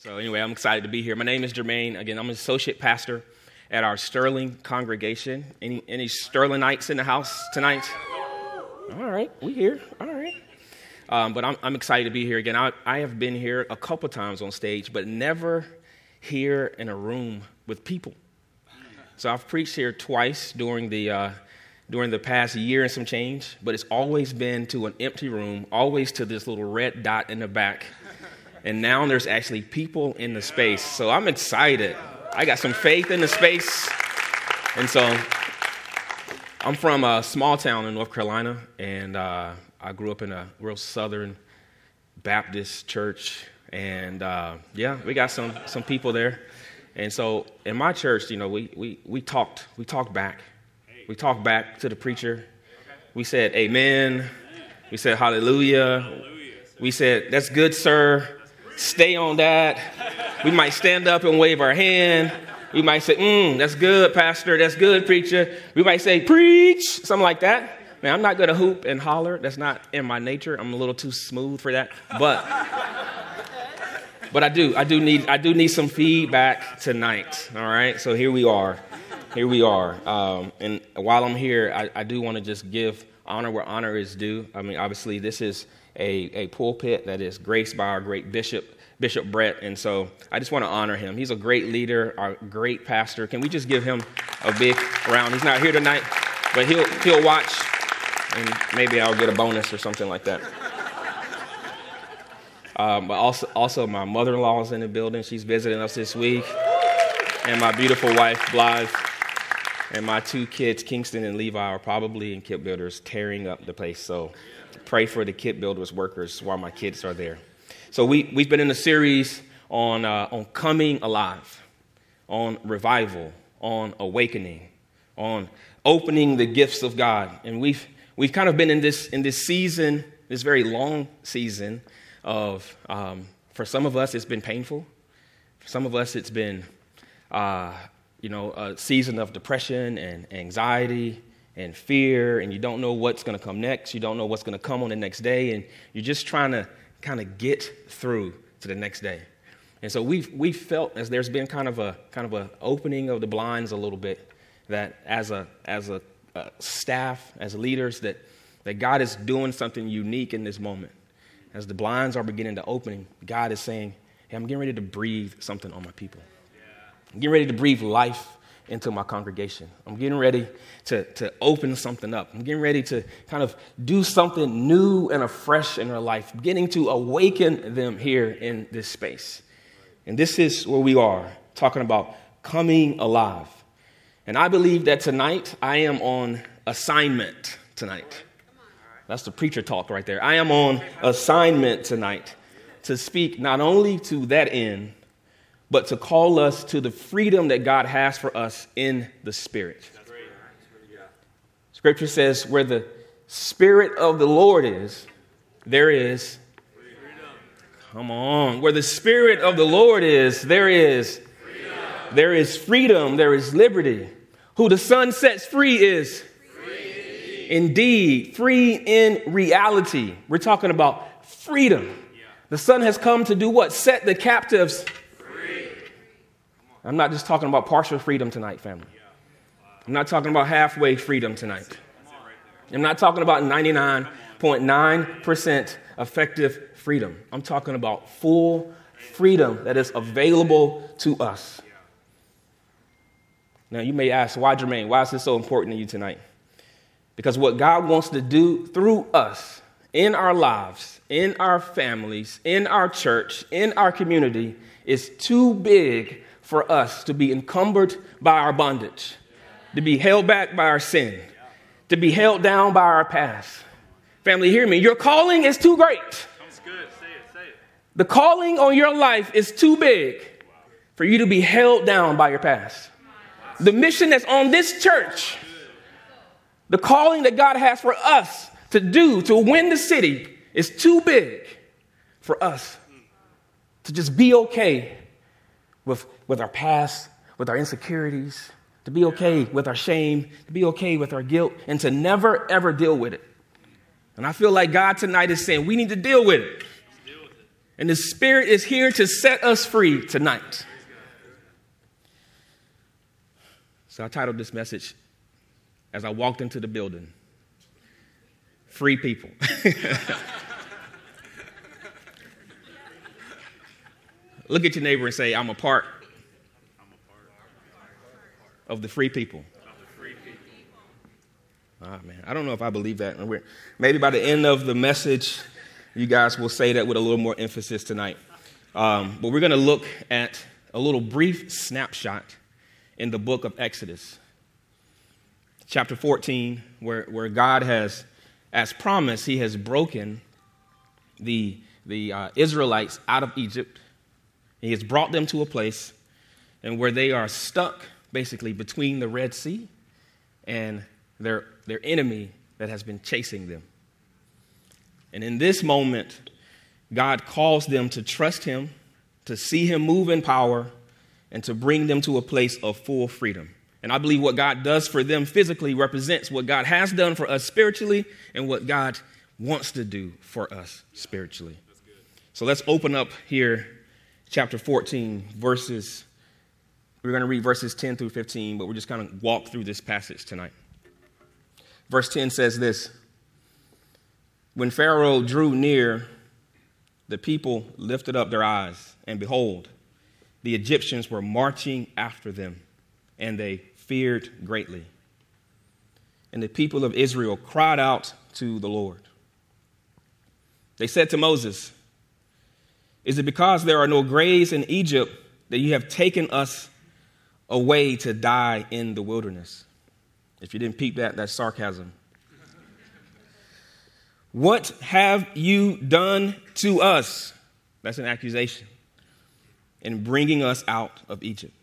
So, anyway, I'm excited to be here. My name is Jermaine. Again, I'm an associate pastor at our Sterling congregation. Any, any Sterlingites in the house tonight? All right, we here. All right. Um, but I'm, I'm, excited to be here again. I, I have been here a couple times on stage, but never here in a room with people. So I've preached here twice during the uh, during the past year and some change, but it's always been to an empty room, always to this little red dot in the back and now there's actually people in the space. So I'm excited. I got some faith in the space. And so I'm from a small town in North Carolina, and uh, I grew up in a real southern Baptist church. And uh, yeah, we got some, some people there. And so in my church, you know, we, we, we talked, we talked back. We talked back to the preacher. We said, Amen. We said, Hallelujah. We said, That's good, sir stay on that. We might stand up and wave our hand. We might say, mm, that's good, pastor. That's good, preacher. We might say, preach, something like that. Man, I'm not going to hoop and holler. That's not in my nature. I'm a little too smooth for that. But, but I do. I do need. I do need some feedback tonight. All right. So here we are. Here we are. Um, and while I'm here, I, I do want to just give honor where honor is due. I mean, obviously, this is a, a pulpit that is graced by our great bishop, Bishop Brett. And so I just want to honor him. He's a great leader, our great pastor. Can we just give him a big round? He's not here tonight, but he'll, he'll watch, and maybe I'll get a bonus or something like that. Um, but also, also my mother-in-law is in the building. She's visiting us this week, and my beautiful wife Blythe, and my two kids Kingston and Levi are probably in Kit Builders tearing up the place. So pray for the kit builders workers while my kids are there. So we, we've been in a series on, uh, on coming alive, on revival, on awakening, on opening the gifts of God. And we've, we've kind of been in this, in this season, this very long season of, um, for some of us, it's been painful. For some of us, it's been, uh, you know, a season of depression and anxiety and fear, and you don't know what's going to come next. You don't know what's going to come on the next day, and you're just trying to kind of get through to the next day. And so we've, we've felt as there's been kind of a kind of a opening of the blinds a little bit that as a as a, a staff, as leaders, that that God is doing something unique in this moment. As the blinds are beginning to open, God is saying, Hey, I'm getting ready to breathe something on my people. I'm getting ready to breathe life into my congregation. I'm getting ready to, to open something up. I'm getting ready to kind of do something new and afresh in their life, beginning to awaken them here in this space. And this is where we are, talking about coming alive. And I believe that tonight I am on assignment tonight. That's the preacher talk right there. I am on assignment tonight to speak not only to that end, but to call us to the freedom that God has for us in the Spirit. Scripture says, where the Spirit of the Lord is, there is. Come on. Where the Spirit of the Lord is, there is. There is freedom. There is liberty. Who the Son sets free is. Indeed, free in reality. We're talking about freedom. The Son has come to do what? Set the captives I'm not just talking about partial freedom tonight, family. I'm not talking about halfway freedom tonight. I'm not talking about 99.9% effective freedom. I'm talking about full freedom that is available to us. Now, you may ask, why, Jermaine? Why is this so important to you tonight? Because what God wants to do through us in our lives, in our families, in our church, in our community is too big for us to be encumbered by our bondage, to be held back by our sin, to be held down by our past. Family, hear me. Your calling is too great. The calling on your life is too big for you to be held down by your past. The mission that's on this church, the calling that God has for us to do to win the city is too big for us to just be okay with, with our past, with our insecurities, to be okay with our shame, to be okay with our guilt, and to never, ever deal with it. And I feel like God tonight is saying we need to deal with it. And the Spirit is here to set us free tonight. So I titled this message as I walked into the building Free People. Look at your neighbor and say, I'm a part of the free people. Ah, man, I don't know if I believe that. Maybe by the end of the message, you guys will say that with a little more emphasis tonight. Um, but we're going to look at a little brief snapshot in the book of Exodus, chapter 14, where, where God has, as promised, He has broken the, the uh, Israelites out of Egypt. He has brought them to a place and where they are stuck basically between the Red Sea and their, their enemy that has been chasing them. And in this moment, God calls them to trust Him, to see Him move in power, and to bring them to a place of full freedom. And I believe what God does for them physically represents what God has done for us spiritually and what God wants to do for us spiritually. So let's open up here, chapter 14, verses. We're going to read verses 10 through 15, but we're just kind of walk through this passage tonight. Verse 10 says this When Pharaoh drew near, the people lifted up their eyes, and behold, the Egyptians were marching after them, and they feared greatly. And the people of Israel cried out to the Lord. They said to Moses, Is it because there are no graves in Egypt that you have taken us away to die in the wilderness? If you didn't peep that, that's sarcasm. What have you done to us? That's an accusation in bringing us out of Egypt.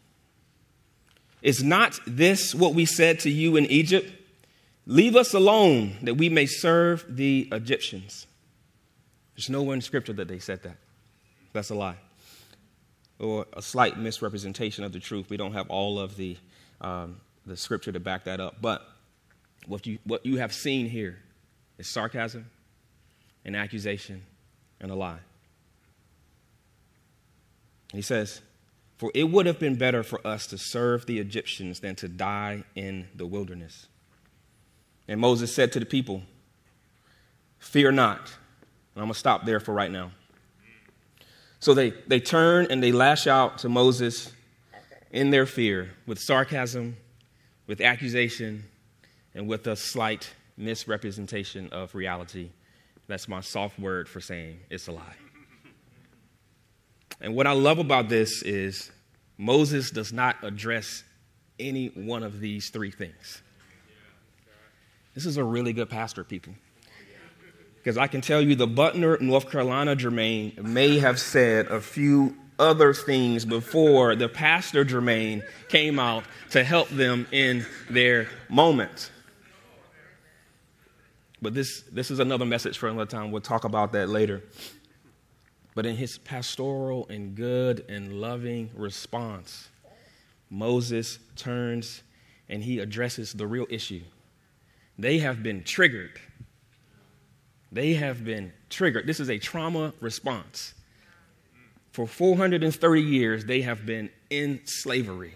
Is not this what we said to you in Egypt? Leave us alone that we may serve the Egyptians. There's nowhere in Scripture that they said that. That's a lie. Or a slight misrepresentation of the truth. We don't have all of the, um, the Scripture to back that up. But what you, what you have seen here is sarcasm, an accusation, and a lie. He says, For it would have been better for us to serve the Egyptians than to die in the wilderness. And Moses said to the people, Fear not. And I'm going to stop there for right now. So they, they turn and they lash out to Moses in their fear with sarcasm, with accusation, and with a slight misrepresentation of reality. That's my soft word for saying it's a lie. And what I love about this is Moses does not address any one of these three things. This is a really good pastor, people. Because I can tell you the Butner, North Carolina Jermaine may have said a few other things before the pastor Jermaine came out to help them in their moment. But this, this is another message for another time. We'll talk about that later. But in his pastoral and good and loving response, Moses turns and he addresses the real issue. They have been triggered. They have been triggered. This is a trauma response. For 430 years, they have been in slavery.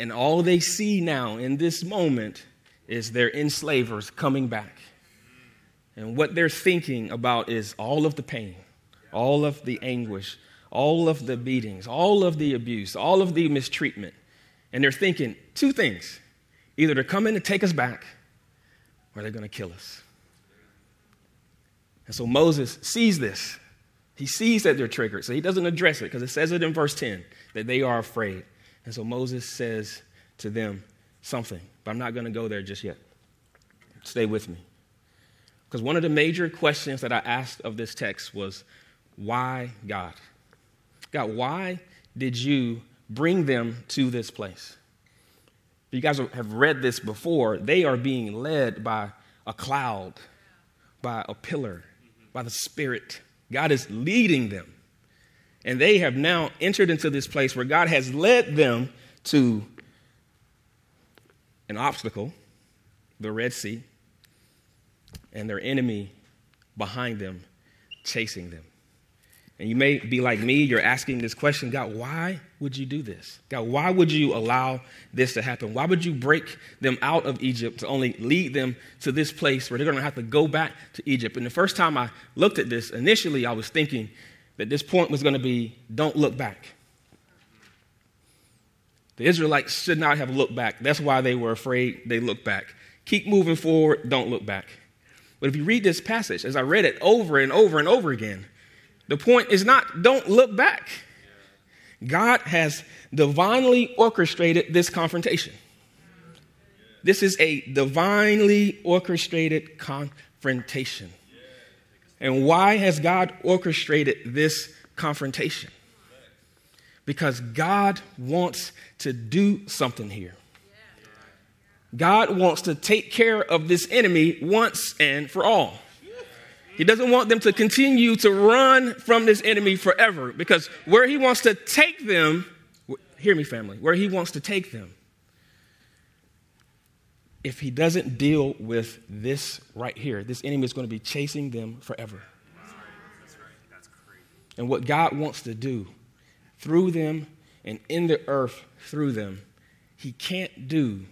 And all they see now in this moment is their enslavers coming back. And what they're thinking about is all of the pain, all of the anguish, all of the beatings, all of the abuse, all of the mistreatment. And they're thinking two things either they're coming to take us back or they're going to kill us. And so Moses sees this. He sees that they're triggered, so he doesn't address it because it says it in verse 10 that they are afraid. And so Moses says to them something, but I'm not going to go there just yet. Stay with me. Because one of the major questions that I asked of this text was, why God? God, why did you bring them to this place? You guys have read this before. They are being led by a cloud, by a pillar, by the Spirit. God is leading them. And they have now entered into this place where God has led them to an obstacle, the Red Sea and their enemy behind them chasing them. And you may be like me, you're asking this question God, why would you do this? God, why would you allow this to happen? Why would you break them out of Egypt to only lead them to this place where they're going to have to go back to Egypt? And the first time I looked at this, initially I was thinking that this point was going to be don't look back. The Israelites should not have looked back. That's why they were afraid they looked back. Keep moving forward, don't look back. But if you read this passage, as I read it over and over and over again, the point is not don't look back. God has divinely orchestrated this confrontation. This is a divinely orchestrated confrontation. And why has God orchestrated this confrontation? Because God wants to do something here. God wants to take care of this enemy once and for all. He doesn't want them to continue to run from this enemy forever because where he wants to take them, hear me, family, where he wants to take them, if he doesn't deal with this right here, this enemy is going to be chasing them forever. And what God wants to do through them and in the earth through them, he can't do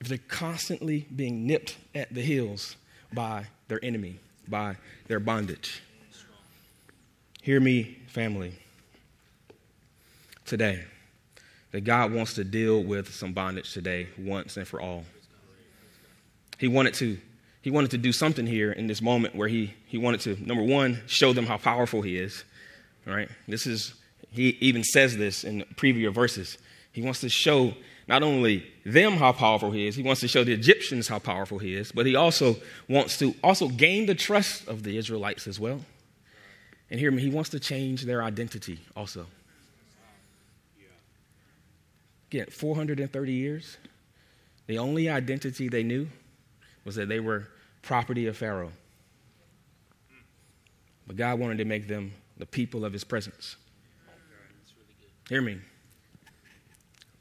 if they're constantly being nipped at the heels by their enemy, by their bondage. Hear me, family, today, that God wants to deal with some bondage today once and for all. He wanted to. He wanted to do something here in this moment where he, he wanted to, number one, show them how powerful he is. Right? This is, he even says this in previous verses. He wants to show not only them how powerful he is, he wants to show the Egyptians how powerful he is, but he also wants to also gain the trust of the Israelites as well. And hear me, he wants to change their identity also. Again, 430 years, the only identity they knew was that they were property of Pharaoh. But God wanted to make them the people of his presence. Hear me.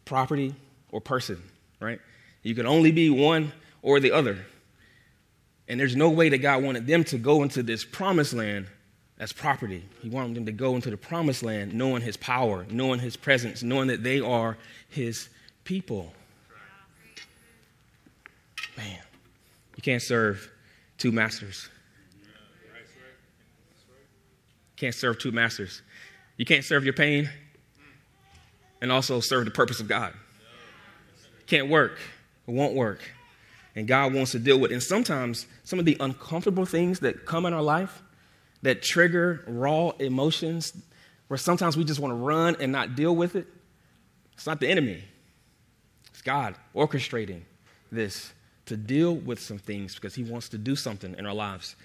Property or person, right? You can only be one or the other. And there's no way that God wanted them to go into this promised land as property. He wanted them to go into the promised land knowing his power, knowing his presence, knowing that they are his people. Man, you can't serve two masters. Can't serve two masters. You can't serve your pain and also serve the purpose of God can't work, it won't work. And God wants to deal with. And sometimes some of the uncomfortable things that come in our life that trigger raw emotions, where sometimes we just want to run and not deal with it, it's not the enemy. It's God orchestrating this to deal with some things because He wants to do something in our lives.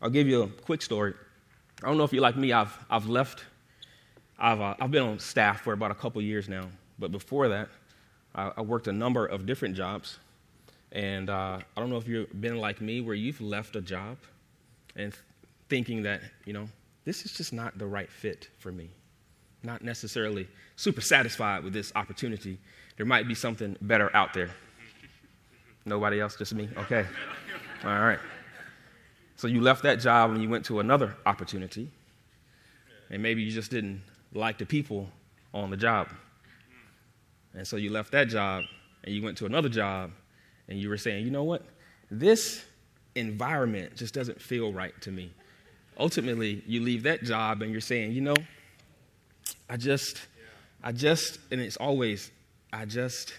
I'll give you a quick story. I don't know if you're like me, I've, I've left, I've, uh, I've been on staff for about a couple years now, but before that, I, I worked a number of different jobs. And uh, I don't know if you've been like me where you've left a job and thinking that, you know, this is just not the right fit for me. Not necessarily super satisfied with this opportunity. There might be something better out there. Nobody else, just me? Okay. All right. So you left that job and you went to another opportunity. And maybe you just didn't like the people on the job. And so you left that job and you went to another job and you were saying, you know what? This environment just doesn't feel right to me. Ultimately, you leave that job and you're saying, you know, I just, I just, and it's always, I just,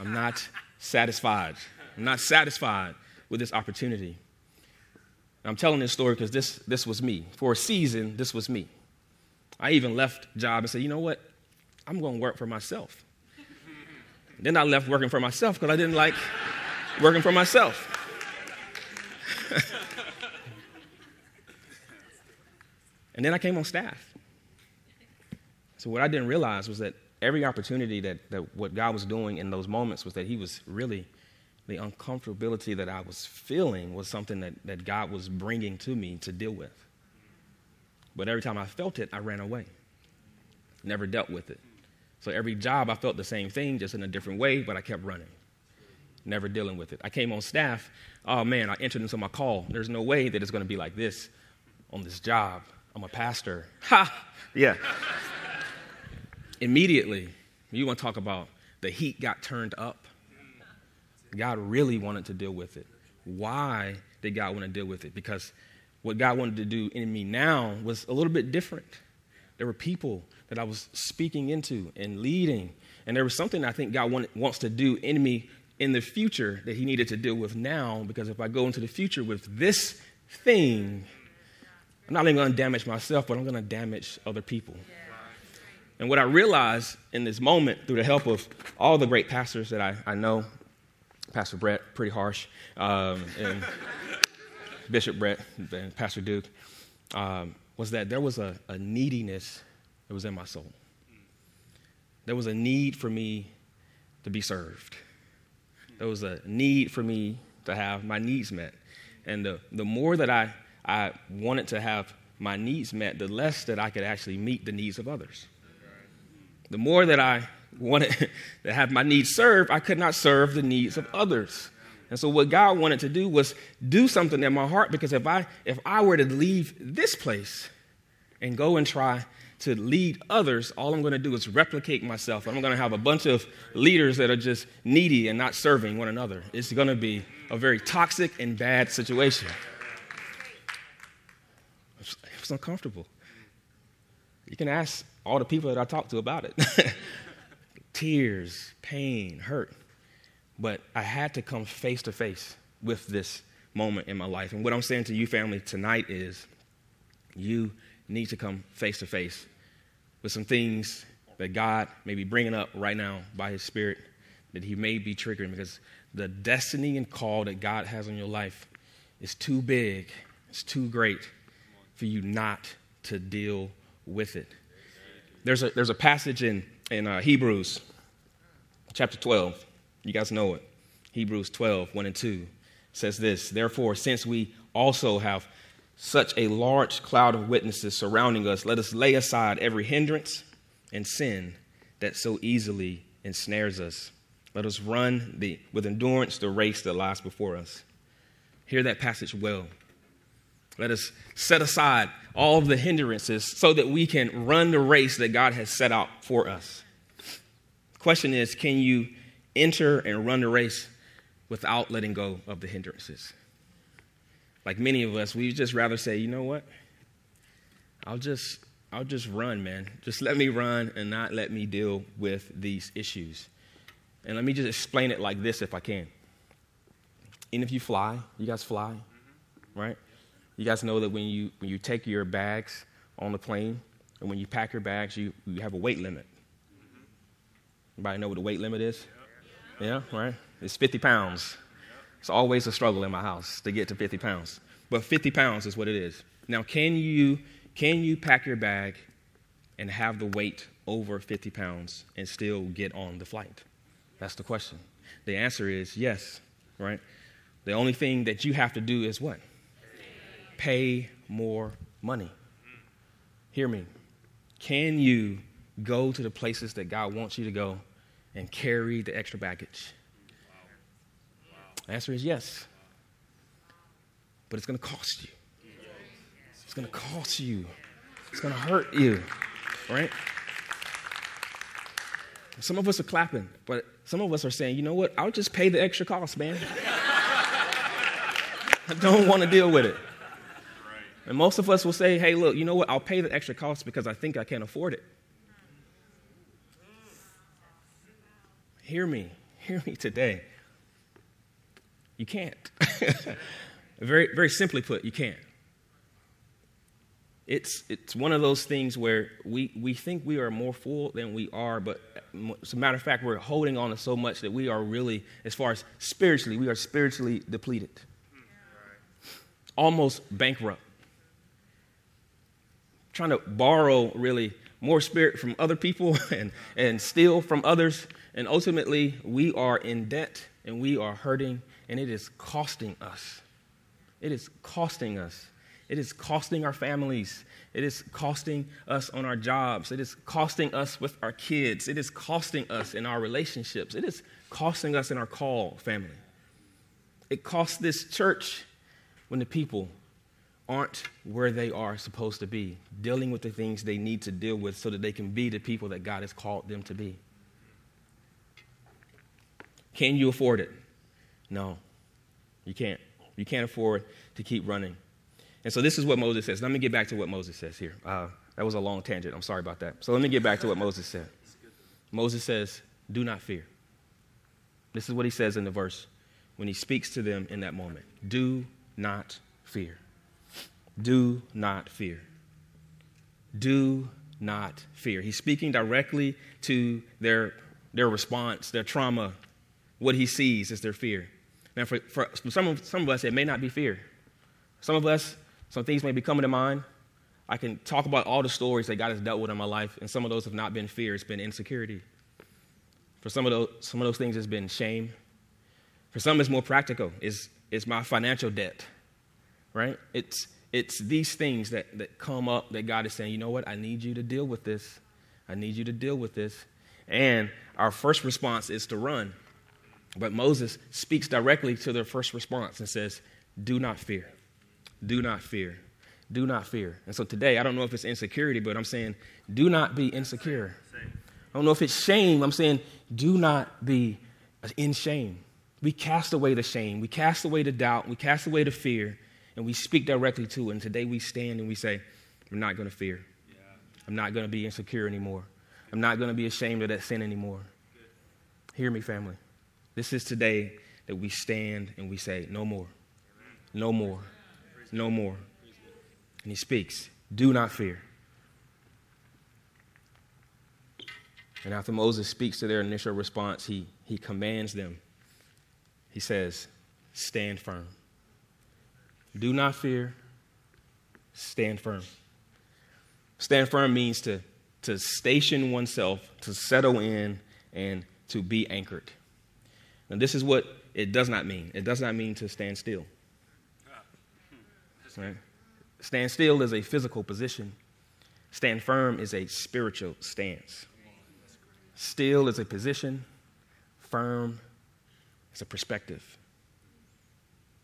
I'm not satisfied. I'm not satisfied with this opportunity. I'm telling this story because this, this was me. For a season, this was me. I even left job and said, you know what? I'm going to work for myself. Then I left working for myself because I didn't like working for myself. and then I came on staff. So what I didn't realize was that every opportunity that, that what God was doing in those moments was that He was really, the uncomfortability that I was feeling was something that, that God was bringing to me to deal with. But every time I felt it, I ran away, never dealt with it. So every job I felt the same thing, just in a different way, but I kept running, never dealing with it. I came on staff. Oh man, I entered into my call. There's no way that it's going to be like this on this job. I'm a pastor. Ha! Yeah. Immediately, you want to talk about the heat got turned up. God really wanted to deal with it. Why did God want to deal with it? Because what God wanted to do in me now was a little bit different. There were people that I was speaking into and leading, and there was something I think God want, wants to do in me in the future that He needed to deal with now. Because if I go into the future with this thing, I'm not only going to damage myself, but I'm going to damage other people. And what I realized in this moment, through the help of all the great pastors that I, I know, Pastor Brett, pretty harsh, um, and Bishop Brett and Pastor Duke, um, was that there was a, a neediness that was in my soul. There was a need for me to be served. There was a need for me to have my needs met. And the, the more that I, I wanted to have my needs met, the less that I could actually meet the needs of others. The more that I wanted to have my needs served, I could not serve the needs of others. And so what God wanted to do was do something in my heart because if I if I were to leave this place and go and try to lead others, all I'm going to do is replicate myself. I'm going to have a bunch of leaders that are just needy and not serving one another. It's going to be a very toxic and bad situation. It's uncomfortable. You can ask all the people that I talk to about it. Tears, pain, hurt. But I had to come face to face with this moment in my life. And what I'm saying to you, family, tonight is you need to come face to face with some things that God may be bringing up right now by His Spirit that He may be triggering because the destiny and call that God has on your life is too big, it's too great for you not to deal with it. There's a, there's a passage in, in uh, Hebrews chapter 12. You guys know it. Hebrews 12, 1 and 2 says this Therefore, since we also have such a large cloud of witnesses surrounding us, let us lay aside every hindrance and sin that so easily ensnares us. Let us run the, with endurance the race that lies before us. Hear that passage well. Let us set aside all of the hindrances so that we can run the race that God has set out for us. Question is can you enter and run the race without letting go of the hindrances? Like many of us, we just rather say, you know what? I'll just I'll just run, man. Just let me run and not let me deal with these issues. And let me just explain it like this if I can. And if you fly, you guys fly, right? You guys know that when you, when you take your bags on the plane and when you pack your bags, you, you have a weight limit. Anybody know what the weight limit is? Yeah, right? It's 50 pounds. It's always a struggle in my house to get to 50 pounds. But 50 pounds is what it is. Now, can you, can you pack your bag and have the weight over 50 pounds and still get on the flight? That's the question. The answer is yes, right? The only thing that you have to do is what? pay more money. Hear me. Can you go to the places that God wants you to go and carry the extra baggage? The answer is yes. But it's going to cost you. It's going to cost you. It's going to hurt you, right? Some of us are clapping, but some of us are saying, you know what? I'll just pay the extra cost, man. I don't want to deal with it. And most of us will say, hey, look, you know what? I'll pay the extra cost because I think I can't afford it. Hear me. Hear me today. You can't. very, very simply put, you can't. It's, it's one of those things where we, we think we are more full than we are, but as a matter of fact, we're holding on to so much that we are really, as far as spiritually, we are spiritually depleted, almost bankrupt trying to borrow really more spirit from other people and, and steal from others. And ultimately, we are in debt and we are hurting, and it is costing us. It is costing us. It is costing our families. It is costing us on our jobs. It is costing us with our kids. It is costing us in our relationships. It is costing us in our call family. It costs this church when the people aren't where they are supposed to be, dealing with the things they need to deal with so that they can be the people that God has called them to be. Can you afford it? No, you can't. You can't afford to keep running. And so this is what Moses says. Let me get back to what Moses says here. Uh, that was a long tangent. I'm sorry about that. So let me get back to what Moses said. Moses says, Do not fear. This is what he says in the verse when he speaks to them in that moment. Do not fear. Do not fear. Do not fear. He's speaking directly to their, their response, their trauma. What he sees is their fear. Now, for, for some, of, some of us, it may not be fear. Some of us, some things may be coming to mind. I can talk about all the stories that God has dealt with in my life, and some of those have not been fear, it's been insecurity. For some of those, some of those things, it's been shame. For some, it's more practical. It's, it's my financial debt, right? It's, it's these things that, that come up that God is saying, you know what? I need you to deal with this. I need you to deal with this. And our first response is to run. But Moses speaks directly to their first response and says, Do not fear. Do not fear. Do not fear. And so today, I don't know if it's insecurity, but I'm saying, do not be insecure. I don't know if it's shame. I'm saying, do not be in shame. We cast away the shame. We cast away the doubt. We cast away the fear. And we speak directly to it. And today we stand and we say, I'm not going to fear. I'm not going to be insecure anymore. I'm not going to be ashamed of that sin anymore. Hear me, family. This is today that we stand and we say, No more. No more. No more. And he speaks, Do not fear. And after Moses speaks to their initial response, he, he commands them. He says, Stand firm. Do not fear. Stand firm. Stand firm means to, to station oneself, to settle in, and to be anchored. And this is what it does not mean. It does not mean to stand still. Right? Stand still is a physical position. Stand firm is a spiritual stance. Still is a position. Firm is a perspective.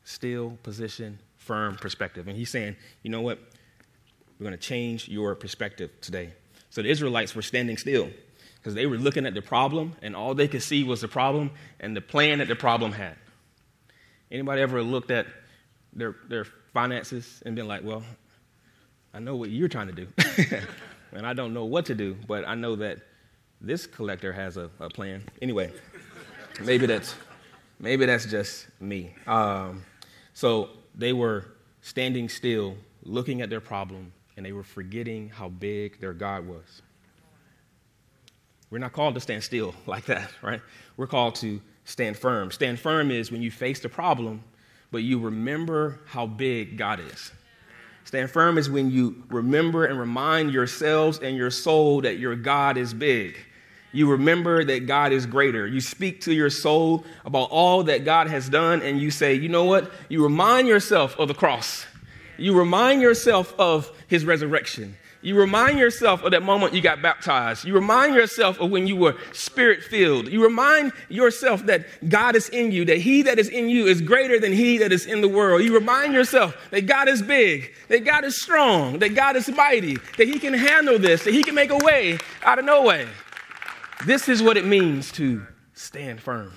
Still, position, firm perspective. And he's saying, you know what? We're going to change your perspective today. So the Israelites were standing still because they were looking at the problem and all they could see was the problem and the plan that the problem had. Anybody ever looked at their, their finances and been like, well, I know what you're trying to do. and I don't know what to do, but I know that this collector has a, a plan. Anyway, maybe that's, maybe that's just me. Um, so they were standing still, looking at their problem, and they were forgetting how big their God was. We're not called to stand still like that, right? We're called to stand firm. Stand firm is when you face the problem, but you remember how big God is. Stand firm is when you remember and remind yourselves and your soul that your God is big. You remember that God is greater. You speak to your soul about all that God has done, and you say, you know what? You remind yourself of the cross. You remind yourself of his resurrection. You remind yourself of that moment you got baptized. You remind yourself of when you were spirit filled. You remind yourself that God is in you, that He that is in you is greater than He that is in the world. You remind yourself that God is big, that God is strong, that God is mighty, that He can handle this, that He can make a way out of no way. This is what it means to stand firm.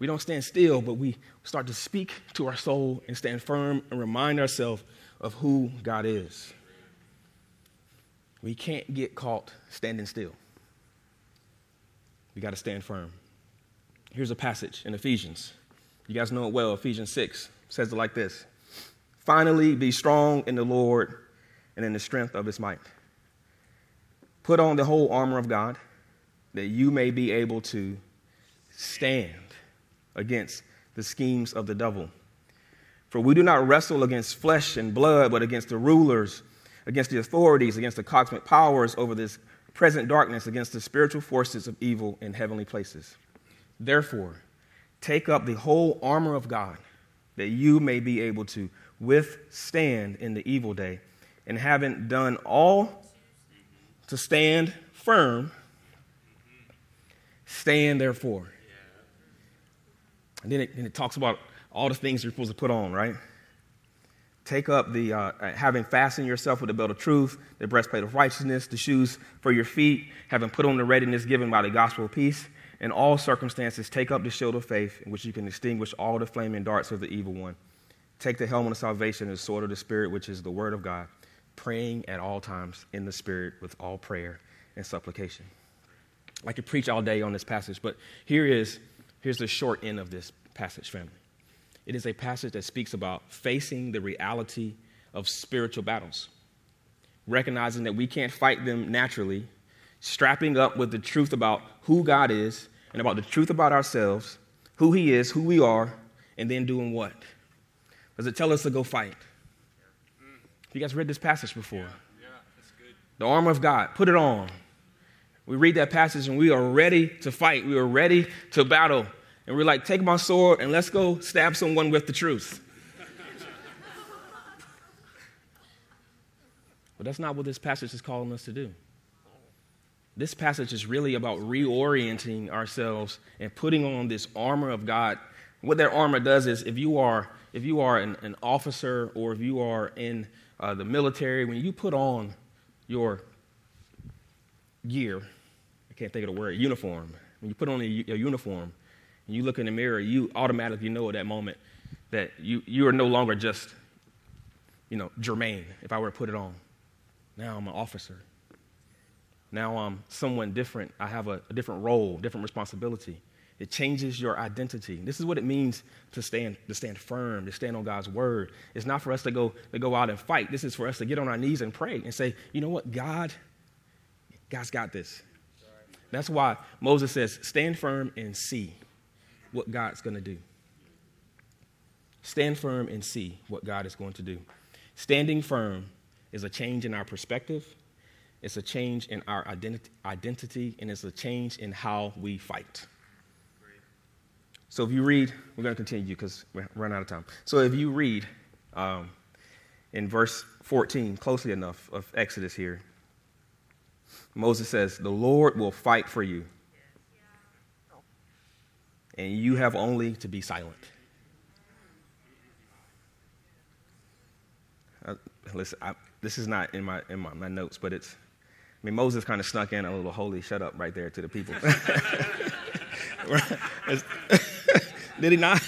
We don't stand still, but we start to speak to our soul and stand firm and remind ourselves of who God is. We can't get caught standing still. We got to stand firm. Here's a passage in Ephesians. You guys know it well. Ephesians 6 says it like this Finally, be strong in the Lord and in the strength of his might. Put on the whole armor of God that you may be able to stand against the schemes of the devil. For we do not wrestle against flesh and blood, but against the rulers against the authorities, against the cosmic powers over this present darkness, against the spiritual forces of evil in heavenly places. Therefore, take up the whole armor of God, that you may be able to withstand in the evil day, and having done all to stand firm, stand therefore. And then it, and it talks about all the things you're supposed to put on, right? Take up the, uh, having fastened yourself with the belt of truth, the breastplate of righteousness, the shoes for your feet, having put on the readiness given by the gospel of peace. In all circumstances, take up the shield of faith, in which you can extinguish all the flaming darts of the evil one. Take the helmet of salvation and the sword of the Spirit, which is the word of God, praying at all times in the Spirit with all prayer and supplication. I could preach all day on this passage, but here is here's the short end of this passage, family. It is a passage that speaks about facing the reality of spiritual battles, recognizing that we can't fight them naturally, strapping up with the truth about who God is and about the truth about ourselves, who He is, who we are, and then doing what? Does it tell us to go fight? You guys read this passage before? Yeah, yeah, the armor of God, put it on. We read that passage and we are ready to fight. We are ready to battle and we're like, take my sword and let's go stab someone with the truth. but that's not what this passage is calling us to do. This passage is really about reorienting ourselves and putting on this armor of God. What that armor does is if you are if you are an, an officer or if you are in uh, the military, when you put on your gear, I can't think of the word, uniform. When you put on a, a uniform, you look in the mirror, you automatically know at that moment that you, you are no longer just, you know, Jermaine, if I were to put it on. Now I'm an officer. Now I'm someone different. I have a, a different role, different responsibility. It changes your identity. This is what it means to stand, to stand firm, to stand on God's word. It's not for us to go, to go out and fight. This is for us to get on our knees and pray and say, you know what, God, God's got this. That's why Moses says, stand firm and see what God's going to do. Stand firm and see what God is going to do. Standing firm is a change in our perspective, it's a change in our identity, identity and it's a change in how we fight. So if you read, we're going to continue because we're running out of time. So if you read um, in verse 14, closely enough of Exodus here, Moses says, The Lord will fight for you and you have only to be silent. Uh, listen, I, this is not in my in my, my, notes, but it's. I mean, Moses kind of snuck in a little holy shut up right there to the people. Did he not?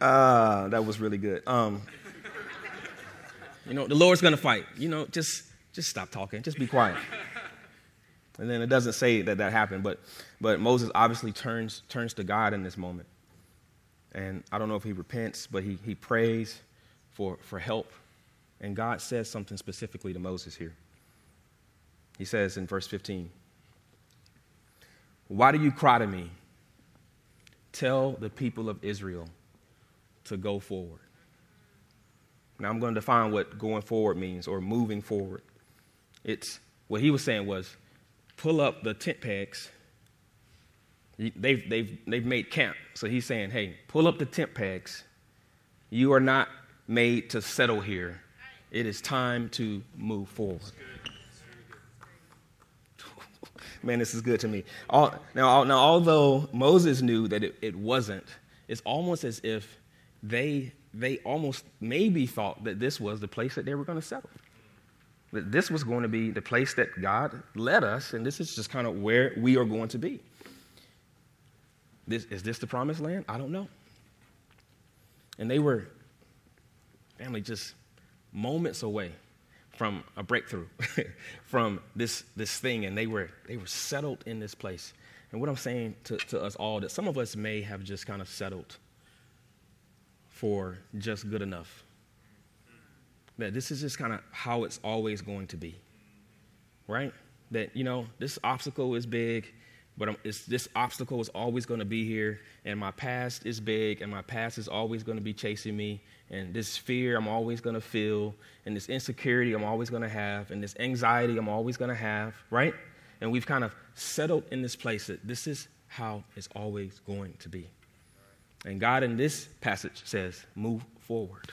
Uh, that was really good. Um, you know, the Lord's going to fight. You know, just just stop talking. Just be quiet. And then it doesn't say that that happened, but, but Moses obviously turns, turns to God in this moment. And I don't know if he repents, but he, he prays for, for help. And God says something specifically to Moses here. He says in verse 15, Why do you cry to me? Tell the people of Israel to go forward. Now I'm going to define what going forward means or moving forward. It's what he was saying was pull up the tent pegs. They've, they've, they've made camp. So he's saying, hey, pull up the tent pegs. You are not made to settle here. It is time to move forward. Man, this is good to me. All, now, now, although Moses knew that it, it wasn't, it's almost as if they, they almost maybe thought that this was the place that they were going to settle that this was going to be the place that God led us, and this is just kind of where we are going to be. This, is this the promised land? I don't know. And they were, family, just moments away from a breakthrough, from this, this thing, and they were, they were settled in this place. And what I'm saying to, to us all, that some of us may have just kind of settled for just good enough that this is just kind of how it's always going to be, right? That, you know, this obstacle is big, but this obstacle is always going to be here, and my past is big, and my past is always going to be chasing me, and this fear I'm always going to feel, and this insecurity I'm always going to have, and this anxiety I'm always going to have, right? And we've kind of settled in this place that this is how it's always going to be. And God in this passage says, move forward.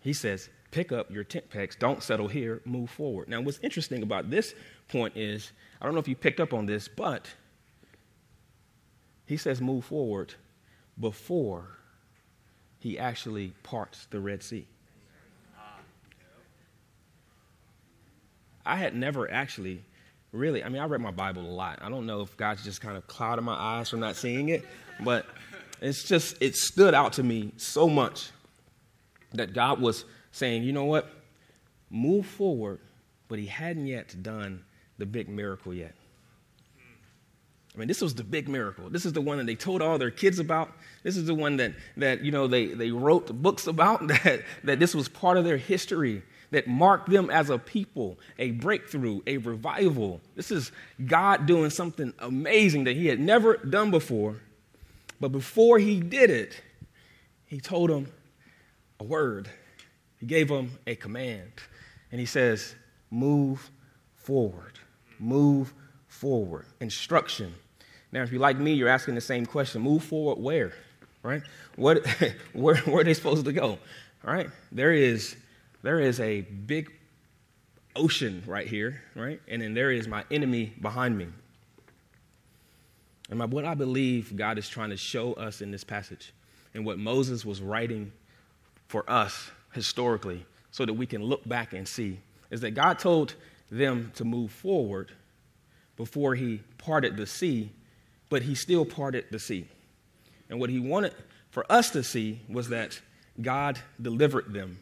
He says, pick up your tent pegs. Don't settle here. Move forward. Now, what's interesting about this point is I don't know if you picked up on this, but he says move forward before he actually parts the Red Sea. I had never actually really, I mean, I read my Bible a lot. I don't know if God's just kind of clouded my eyes from not seeing it, but it's just, it stood out to me so much that God was saying, you know what? Move forward, but He hadn't yet done the big miracle yet. I mean, this was the big miracle. This is the one that they told all their kids about. This is the one that, that you know, they, they wrote books about, that, that this was part of their history, that marked them as a people, a breakthrough, a revival. This is God doing something amazing that he had never done before. But before he did it, he told them a word. He gave them a command. And he says, Move forward. Move forward. Instruction. Now, if you're like me, you're asking the same question move forward where? Right? What, where, where are they supposed to go? All right? There is, there is a big ocean right here, right? And then there is my enemy behind me. And my, what I believe God is trying to show us in this passage and what Moses was writing for us historically so that we can look back and see is that God told them to move forward before he parted the sea but he still parted the sea. And what he wanted for us to see was that God delivered them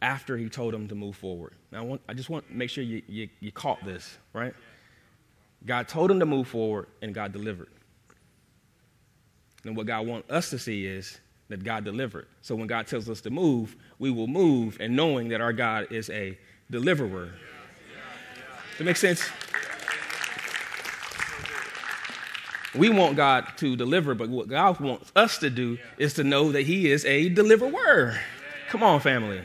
after he told them to move forward. Now, I, want, I just want to make sure you, you, you caught this, right? God told them to move forward, and God delivered. And what God wants us to see is that God delivered. So when God tells us to move, we will move, and knowing that our God is a deliverer. Does that make sense? We want God to deliver, but what God wants us to do is to know that He is a deliverer. Come on, family.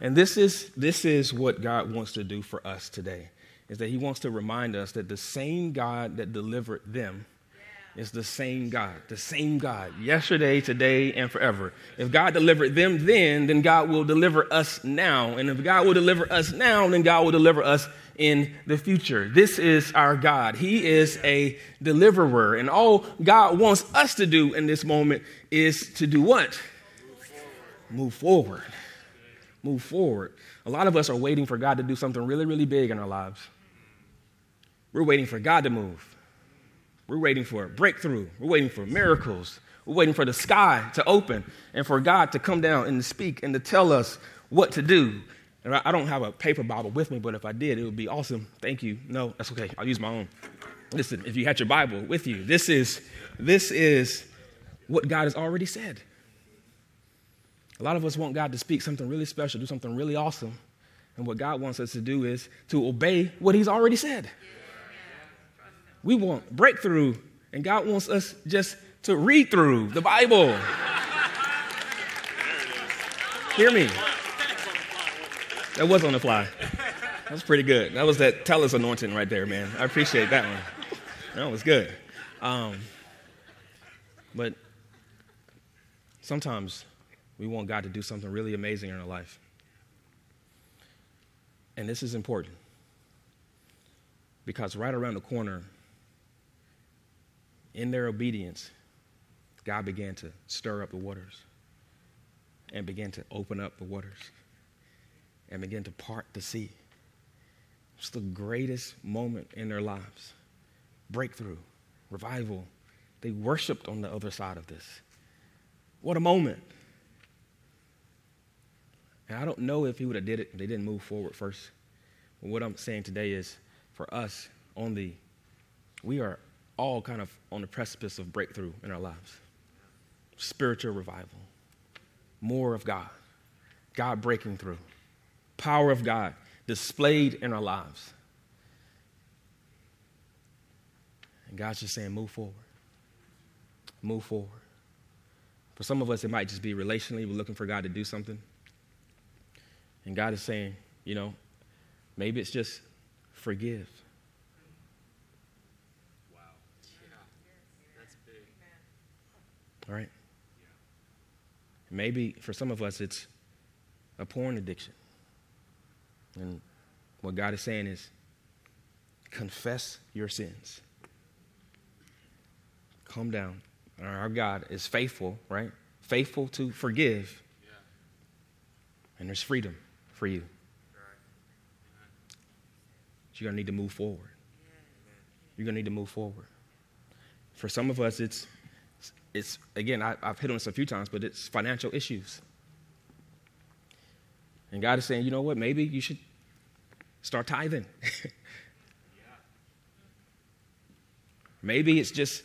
And this is, this is what God wants to do for us today, is that He wants to remind us that the same God that delivered them is the same God, the same God, yesterday, today, and forever. If God delivered them then, then God will deliver us now. And if God will deliver us now, then God will deliver us in the future. This is our God. He is a deliverer. And all God wants us to do in this moment is to do what? Move forward. Move forward. A lot of us are waiting for God to do something really, really big in our lives. We're waiting for God to move. We're waiting for a breakthrough. We're waiting for miracles. We're waiting for the sky to open and for God to come down and to speak and to tell us what to do. And I don't have a paper Bible with me, but if I did, it would be awesome. Thank you. No, that's okay. I'll use my own. Listen, if you had your Bible with you, this is this is what God has already said. A lot of us want God to speak something really special, do something really awesome. And what God wants us to do is to obey what He's already said. We want breakthrough, and God wants us just to read through the Bible. Hear me. That was on the fly. That was pretty good. That was that tell us anointing right there, man. I appreciate that one. That was good. Um, but sometimes we want God to do something really amazing in our life. And this is important because right around the corner in their obedience, God began to stir up the waters and began to open up the waters and began to part the sea. It's the greatest moment in their lives. Breakthrough, revival. They worshiped on the other side of this. What a moment. And I don't know if he would have did it if they didn't move forward first. But what I'm saying today is for us, only we are all kind of on the precipice of breakthrough in our lives spiritual revival, more of God, God breaking through, power of God displayed in our lives. And God's just saying, move forward. Move forward. For some of us, it might just be relationally, we're looking for God to do something. And God is saying, you know, maybe it's just forgive. All right? Maybe for some of us, it's a porn addiction. And what God is saying is confess your sins. Calm down. Our God is faithful, right? Faithful to forgive. And there's freedom for you. you're going to need to move forward. You're going to need to move forward. For some of us, it's, it's again, I, I've hit on this a few times, but it's financial issues. And God is saying, you know what, maybe you should start tithing. maybe it's just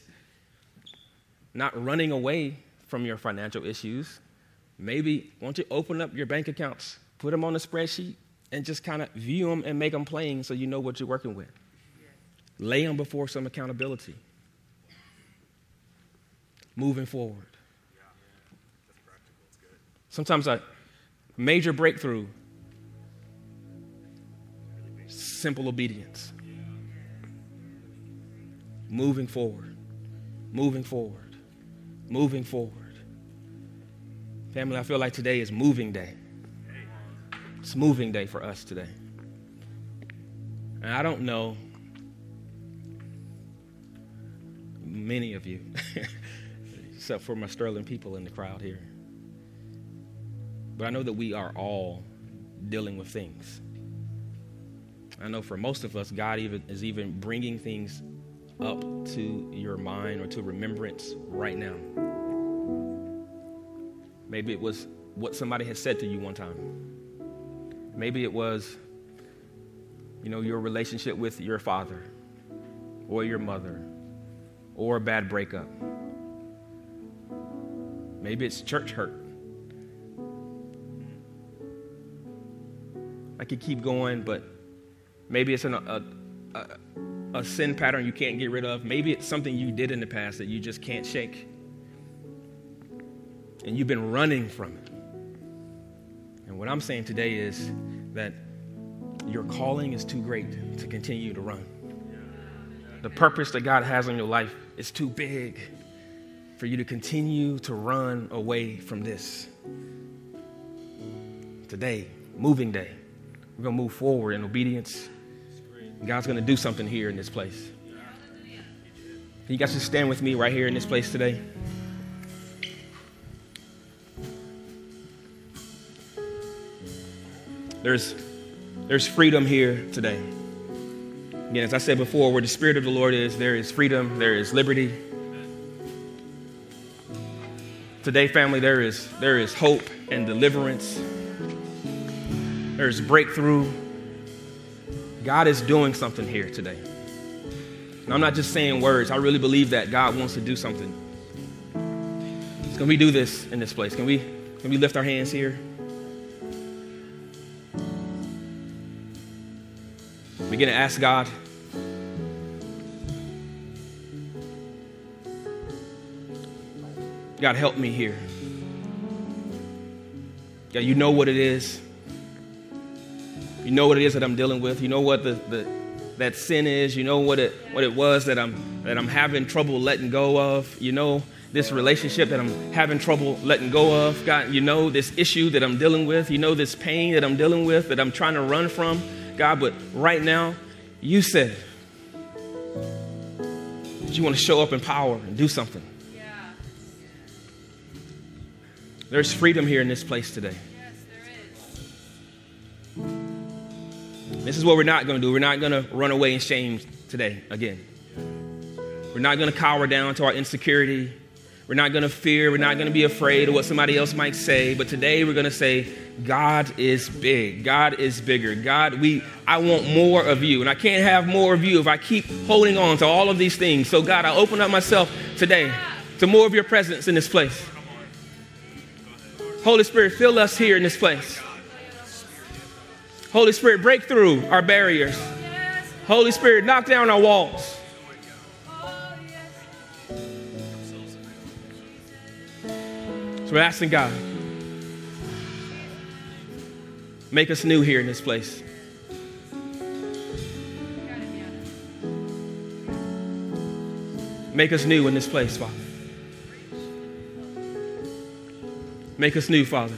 not running away from your financial issues. Maybe, won't you open up your bank accounts, put them on a spreadsheet, and just kind of view them and make them plain so you know what you're working with? Lay them before some accountability. Moving forward. Sometimes a major breakthrough, simple obedience. Moving forward, moving forward, moving forward. Family, I feel like today is moving day. It's moving day for us today. And I don't know many of you, except for my Sterling people in the crowd here. But I know that we are all dealing with things. I know for most of us, God even is even bringing things up to your mind or to remembrance right now. Maybe it was what somebody had said to you one time. Maybe it was, you know, your relationship with your father or your mother or a bad breakup. Maybe it's church hurt. I could keep going, but maybe it's an, a, a, a sin pattern you can't get rid of. Maybe it's something you did in the past that you just can't shake. And you've been running from it. And what I'm saying today is that your calling is too great to continue to run. The purpose that God has on your life is too big for you to continue to run away from this. Today, moving day, we're going to move forward in obedience. God's going to do something here in this place. You guys just stand with me right here in this place today. There's, there's freedom here today. Again, as I said before, where the Spirit of the Lord is, there is freedom, there is liberty. Today, family, there is, there is hope and deliverance. There's breakthrough. God is doing something here today. And I'm not just saying words. I really believe that God wants to do something. So can we do this in this place? Can we, can we lift our hands here? We begin to ask God. God, help me here. God, you know what it is. You know what it is that I'm dealing with. You know what the, the that sin is. You know what it what it was that I'm that I'm having trouble letting go of. You know this relationship that I'm having trouble letting go of. God, you know this issue that I'm dealing with. You know this pain that I'm dealing with that I'm trying to run from. God, but right now, you said that you want to show up in power and do something. There's freedom here in this place today. Yes, there is. This is what we're not going to do. We're not going to run away in shame today again. We're not going to cower down to our insecurity. We're not going to fear. We're not going to be afraid of what somebody else might say. But today we're going to say, God is big. God is bigger. God, we I want more of you. And I can't have more of you if I keep holding on to all of these things. So God, I open up myself today to more of your presence in this place. Holy Spirit, fill us here in this place. Holy Spirit, break through our barriers. Holy Spirit, knock down our walls. So we're asking God, make us new here in this place. Make us new in this place, Father. Make us new, Father.